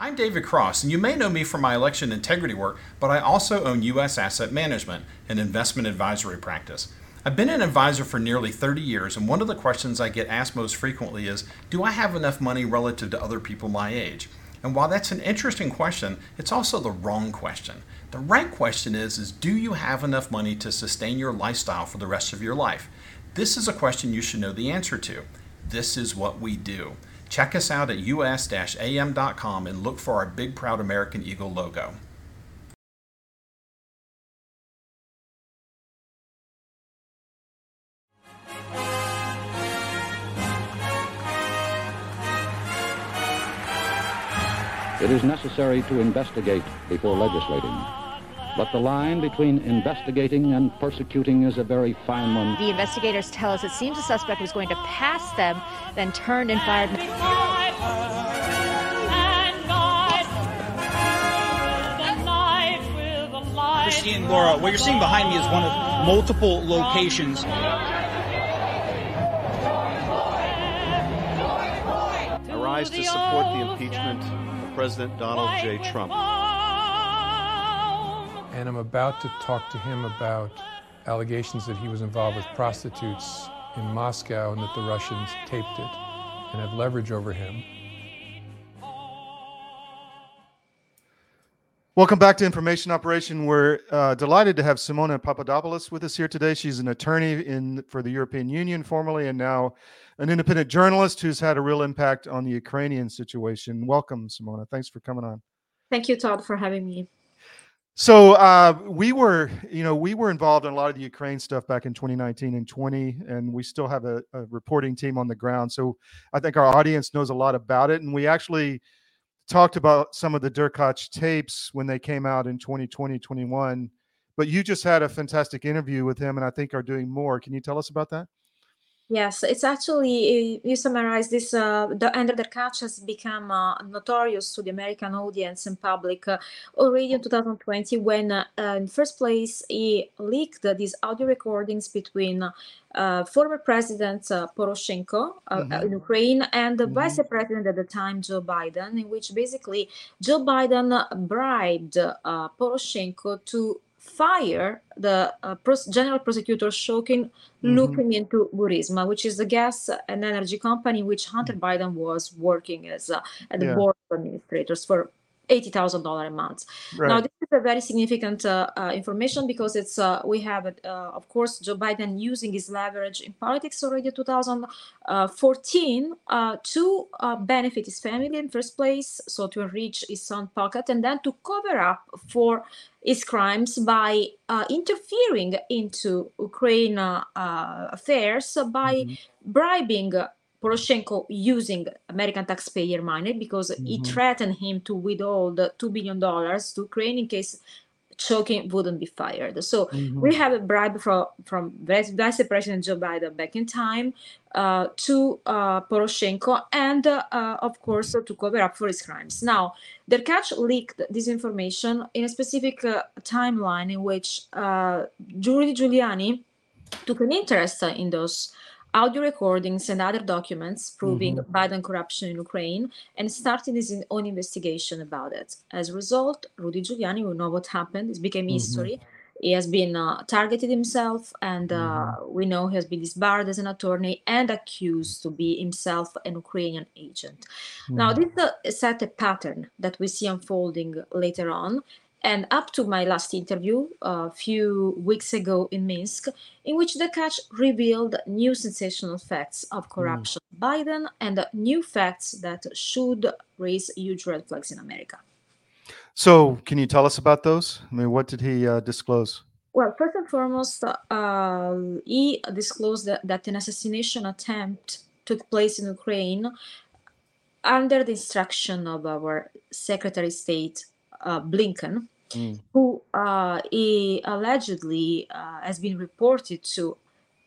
I'm David Cross, and you may know me from my election integrity work, but I also own U.S. Asset Management, an investment advisory practice. I've been an advisor for nearly 30 years, and one of the questions I get asked most frequently is Do I have enough money relative to other people my age? And while that's an interesting question, it's also the wrong question. The right question is, is Do you have enough money to sustain your lifestyle for the rest of your life? This is a question you should know the answer to. This is what we do. Check us out at us-am.com and look for our big proud American Eagle logo. It is necessary to investigate before legislating. But the line between investigating and persecuting is a very fine one. The investigators tell us it seems the suspect was going to pass them, then turned and fired. Christine, Laura, what you're seeing behind me is one of multiple locations. I rise to support the impeachment of President Donald J. Trump. And I'm about to talk to him about allegations that he was involved with prostitutes in Moscow and that the Russians taped it and have leverage over him. Welcome back to Information Operation. We're uh, delighted to have Simona Papadopoulos with us here today. She's an attorney in for the European Union formerly, and now an independent journalist who's had a real impact on the Ukrainian situation. Welcome, Simona. Thanks for coming on. Thank you, Todd, for having me. So uh, we were, you know, we were involved in a lot of the Ukraine stuff back in 2019 and 20, and we still have a, a reporting team on the ground. So I think our audience knows a lot about it, and we actually talked about some of the Derkach tapes when they came out in 2020, 21. But you just had a fantastic interview with him, and I think are doing more. Can you tell us about that? Yes, it's actually you summarize this. Uh, the Andrew Derkach has become uh, notorious to the American audience and public uh, already in 2020 when, uh, in first place, he leaked these audio recordings between uh, former President uh, Poroshenko Mm-hmm. in Ukraine and the Vice President at the time, Joe Biden, in which basically Joe Biden bribed Poroshenko to fire the uh, pros- general prosecutor Shokin looking into Burisma, which is the gas and energy company which Hunter Biden was working as uh, at the Yeah. board of administrators for eighty thousand dollar a month. Now Right. this is a very significant uh, uh, information because it's uh, we have uh, of course Joe Biden using his leverage in politics already 2014 uh, to uh, benefit his family in first place, so to enrich his own pocket, and then to cover up for his crimes by uh, interfering into Ukraine uh, affairs by Mm-hmm. bribing Poroshenko using American taxpayer money because he Mhm. threatened him to withhold two billion dollars to Ukraine in case Shokin wouldn't be fired. So Mhm. we have a bribe from from Vice Vice President Joe Biden back in time uh, to uh, Poroshenko, and uh, uh, of course to cover up for his crimes. Now, Derkach leaked this information in a specific uh, timeline in which uh, Rudy Giuliani took an interest uh, in those audio recordings and other documents proving Biden corruption in Ukraine and started his own investigation about it. As a result, Rudy Giuliani, we know what happened. It became history. He has been uh, targeted himself, and uh, we know he has been disbarred as an attorney and accused to be himself an Ukrainian agent. Now, this uh, set a pattern that we see unfolding later on. And up to my last interview a few weeks ago in Minsk, in which Derkach revealed new sensational facts of corruption Biden and new facts that should raise huge red flags in America. So can you tell us about those? I mean, what did he uh, disclose? Well, first and foremost, uh, he disclosed that, that an assassination attempt took place in Ukraine under the instruction of our Secretary of State uh, Blinken, Mm. who uh, he allegedly uh, has been reported to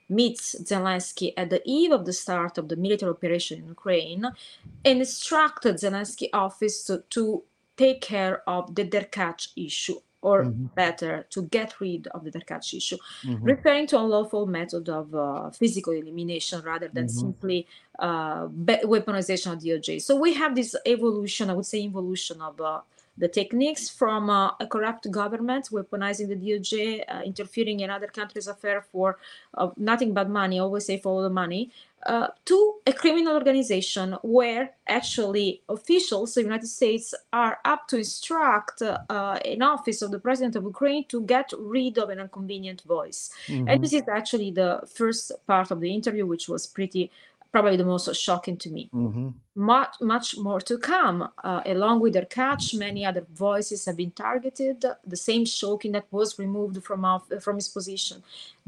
meet Zelensky at the eve of the start of the military operation in Ukraine and instructed Zelensky office to, to take care of the Derkach issue or Mhm. better, to get rid of the Derkach issue, Mhm. referring to unlawful method of uh, physical elimination rather than Mhm. simply uh, be- weaponization of DOJ. So we have this evolution, I would say, evolution of uh, the techniques from uh, a corrupt government weaponizing the DOJ, uh, interfering in other countries' affairs for uh, nothing but money, always say follow the money, uh, to a criminal organization where actually officials of the United States are up to instruct uh, an office of the president of Ukraine to get rid of an inconvenient voice. Mhm. And this is actually the first part of the interview, which was pretty, probably the most shocking to me Mhm. much much more to come uh, along with their catch many other voices have been targeted the same Shokin that was removed from off, from his position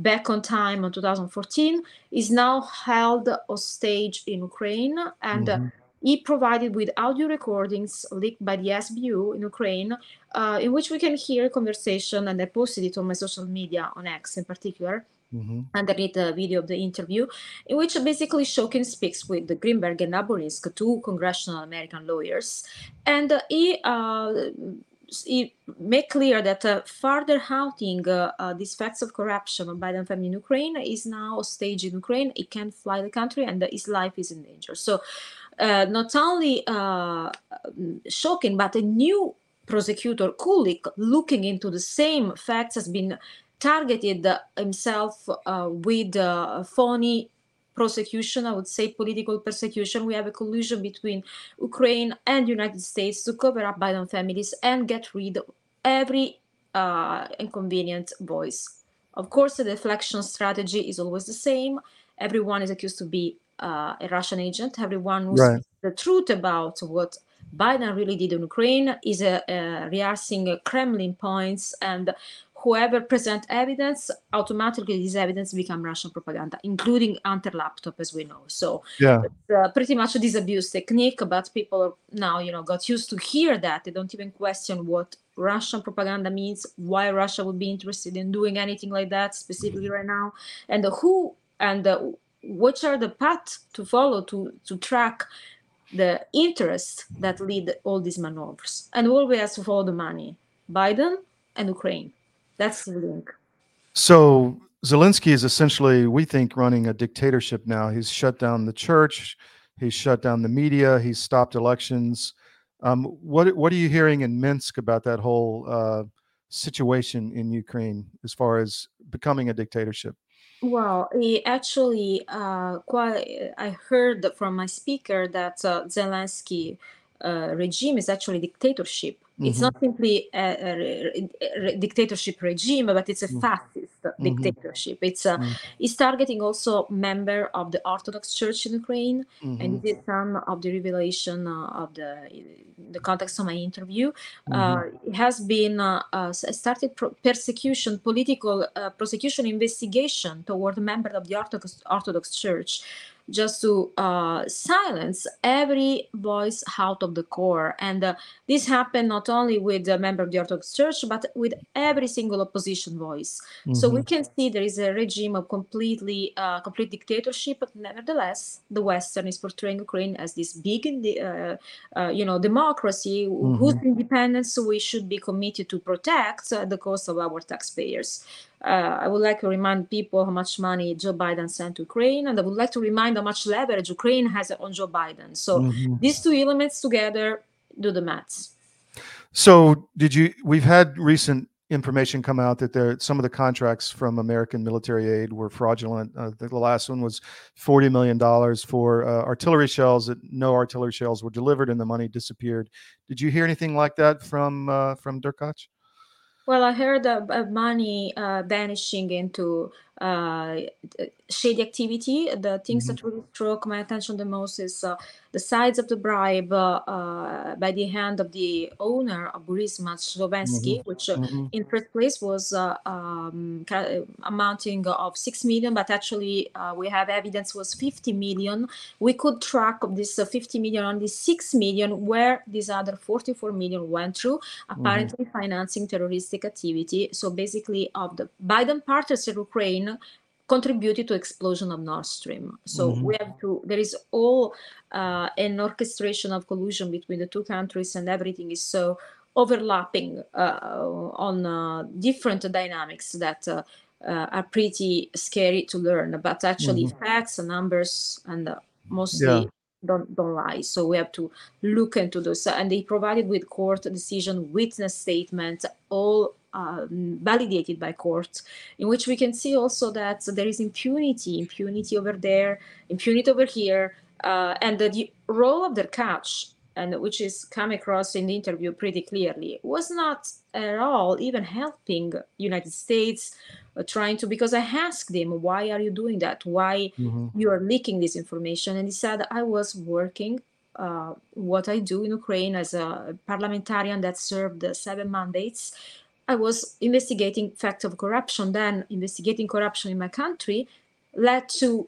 back on time in 2014 is now held hostage in ukraine and uh, Mhm. he provided with audio recordings leaked by the SBU in Ukraine, uh, in which we can hear a conversation, and I posted it on my social media on X in particular, Mhm. underneath the video of the interview, in which basically Shokin speaks with the Greenberg and Aburinsk, two congressional American lawyers, and uh, he uh, he made clear that uh, further outing uh, uh, these facts of corruption of Biden family in Ukraine is now staged in Ukraine. He can't fly the country, and his life is in danger. So, uh, not only shocking, but a new prosecutor, Kulik, looking into the same facts, has been targeted himself uh, with uh, phony prosecution, I would say political persecution. We have a collusion between Ukraine and United States to cover up Biden families and get rid of every uh, inconvenient voice. Of course, the deflection strategy is always the same. Everyone is accused to be uh, a Russian agent. Everyone who Right. the truth about what Biden really did in Ukraine is uh, rehearsing Kremlin points, and whoever present evidence, automatically this evidence become Russian propaganda, including Hunter laptop, as we know. So Yeah. it's uh, pretty much a disabuse technique, but people now, you know, got used to hear that. They don't even question what Russian propaganda means, why Russia would be interested in doing anything like that specifically right now, and who and uh, which are the path to follow to to track the interests that lead all these maneuvers. And who always follow the money? Biden and Ukraine. That's the link. So Zelensky is essentially, we think, running a dictatorship now. He's shut down the church, he's shut down the media, he's stopped elections. Um, what what are you hearing in Minsk about that whole uh, situation in Ukraine as far as becoming a dictatorship? Well, he actually, uh, quite, I heard from my speaker that uh, Zelensky uh, regime is actually dictatorship. It's Mhm. not simply a, a re- re- dictatorship regime, but it's a Mm. fascist Mhm. dictatorship. It's uh, Mm. it's targeting also member of the Orthodox Church in Ukraine, and this is some of the revelation uh, of the the context of my interview. Uh, it has been uh, started pro- persecution, political uh, prosecution investigation toward a member of the Orthodox, Orthodox Church, just to uh, silence every voice out of the core. And uh, this happened not only with a member of the Orthodox Church, but with every single opposition voice. So we Mhm. can see there is a regime of completely, uh, complete dictatorship. But nevertheless, the Western is portraying Ukraine as this big, uh, uh, you know, democracy wh- whose independence we should be committed to protect at the cost of our taxpayers. Uh, I would like to remind people how much money Joe Biden sent to Ukraine, and I would like to remind how much leverage Ukraine has on Joe Biden. So Mhm. these two elements together do the maths. So, did you? We've had recent information come out that there some of the contracts from American military aid were fraudulent. Uh, the, the last one was forty million dollars for uh, artillery shells. That no artillery shells were delivered, and the money disappeared. Did you hear anything like that from uh, from Derkach? Well, I heard of, of money uh, vanishing into uh, shady activity. The things that really struck my attention the most is uh, the size of the bribe uh, uh, by the hand of the owner of Burisma Zlochevsky, which uh, Mhm. in first place was uh, um, amounting of 6 million, but actually uh, we have evidence was 50 million. We could track of this uh, 50 million, only 6 million, where these other 44 million went through, apparently financing terroristic activity. So basically of the Biden partners in Ukraine contributed to explosion of Nord Stream. So Mhm. we have to, there is all uh, an orchestration of collusion between the two countries and everything is so overlapping uh, on uh, different dynamics that uh, uh, are pretty scary to learn. But actually, Mhm. facts and numbers and uh, mostly Yeah. don't don't lie. So we have to look into those. And they provided with court decision, witness statement, all um, validated by courts, in which we can see also that there is impunity, impunity over there, impunity over here, uh, and the, the role of Derkach, and which is come across in the interview pretty clearly, was not at all even helping United States uh, trying to because I asked him why are you doing that? Why Mhm. you are leaking this information? And he said I was working uh, what I do in Ukraine as a parliamentarian that served seven mandates. I was investigating facts of corruption. Then investigating corruption in my country led to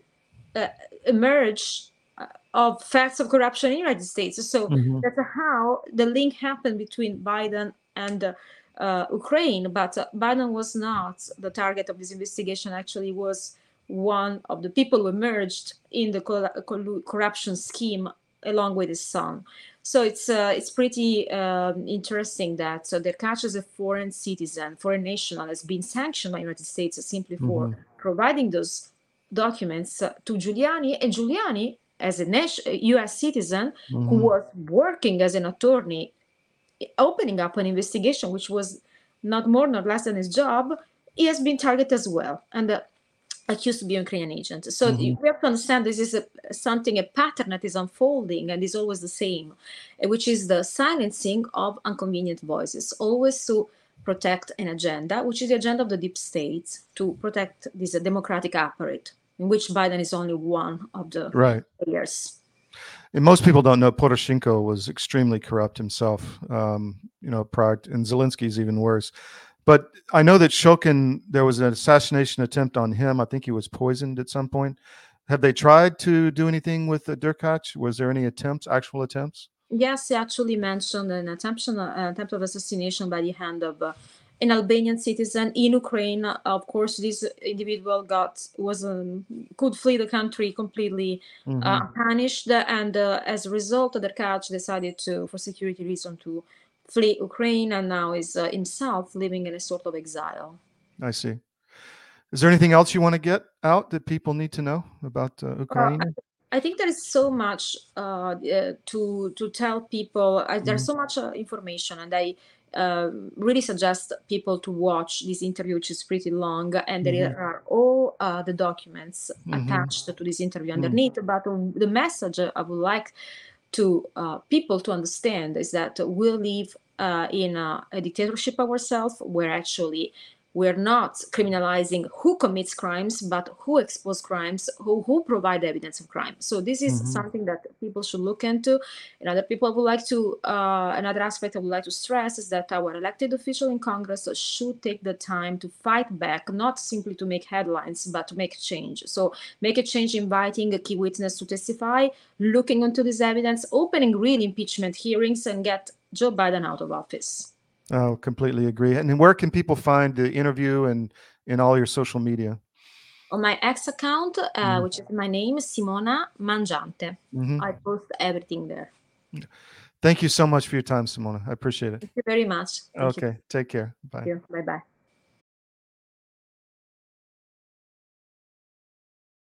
uh, emerge uh, of facts of corruption in the United States. So Mhm. that's how the link happened between Biden and uh, uh, Ukraine. But uh, Biden was not the target of this investigation. Actually, was one of the people who emerged in the corruption scheme along with his son. So it's uh, it's pretty um, interesting that uh, Derkach as a foreign citizen, foreign national, has been sanctioned by the United States simply for Mhm. providing those documents uh, to Giuliani, and Giuliani, as a U.S. citizen who Mhm. was working as an attorney, opening up an investigation, which was not more nor less than his job, he has been targeted as well. And uh, accused to be a Ukrainian agent. So Mhm. we have to understand this is a, something, a pattern that is unfolding and is always the same, uh, which is the silencing of inconvenient voices, always to protect an agenda, which is the agenda of the deep state, to protect this uh, democratic apparatus, in which Biden is only one of the Right. players. And most people don't know Poroshenko was extremely corrupt himself. Um, you know, prior to, and Zelensky's even worse. But I know that Shokin, there was an assassination attempt on him. I think he was poisoned at some point. Have they tried to do anything with the Derkach? Was there any attempts, actual attempts? Yes, he actually mentioned an attempt, an attempt of assassination by the hand of uh, an Albanian citizen in Ukraine. Of course, this individual got was um, could flee the country completely Mm-hmm. uh, punished, and uh, as a result, Derkach decided to, for security reason, to flee Ukraine, and now is uh, himself living in a sort of exile. I see. Is there anything else you want to get out that people need to know about uh, Ukraine? I think there is so much uh, uh, to to tell people. Uh, there's Mhm. so much uh, information, and I uh, really suggest people to watch this interview, which is pretty long, and there Mhm. are all uh, the documents Mhm. attached to this interview Mm. underneath. But um, the message I would like to uh, people to understand is that we live uh, in a, a dictatorship ourselves, where actually we're not criminalizing who commits crimes, but who expose crimes, who, who provide evidence of crime. So this is Mhm. something that people should look into. And other people would like to, uh, another aspect I would like to stress is that our elected official in Congress should take the time to fight back, not simply to make headlines, but to make change. So make a change, inviting a key witness to testify, looking into this evidence, opening real impeachment hearings, and get Joe Biden out of office. Oh, completely agree. And then where can people find the interview and in all your social media? On my X account, uh, Mhm. which is my name, Simona Mangiante, Mhm. I post everything there. Thank you so much for your time, Simona. I appreciate it. Thank you very much. Thank you. Okay, take care. Bye. Bye bye.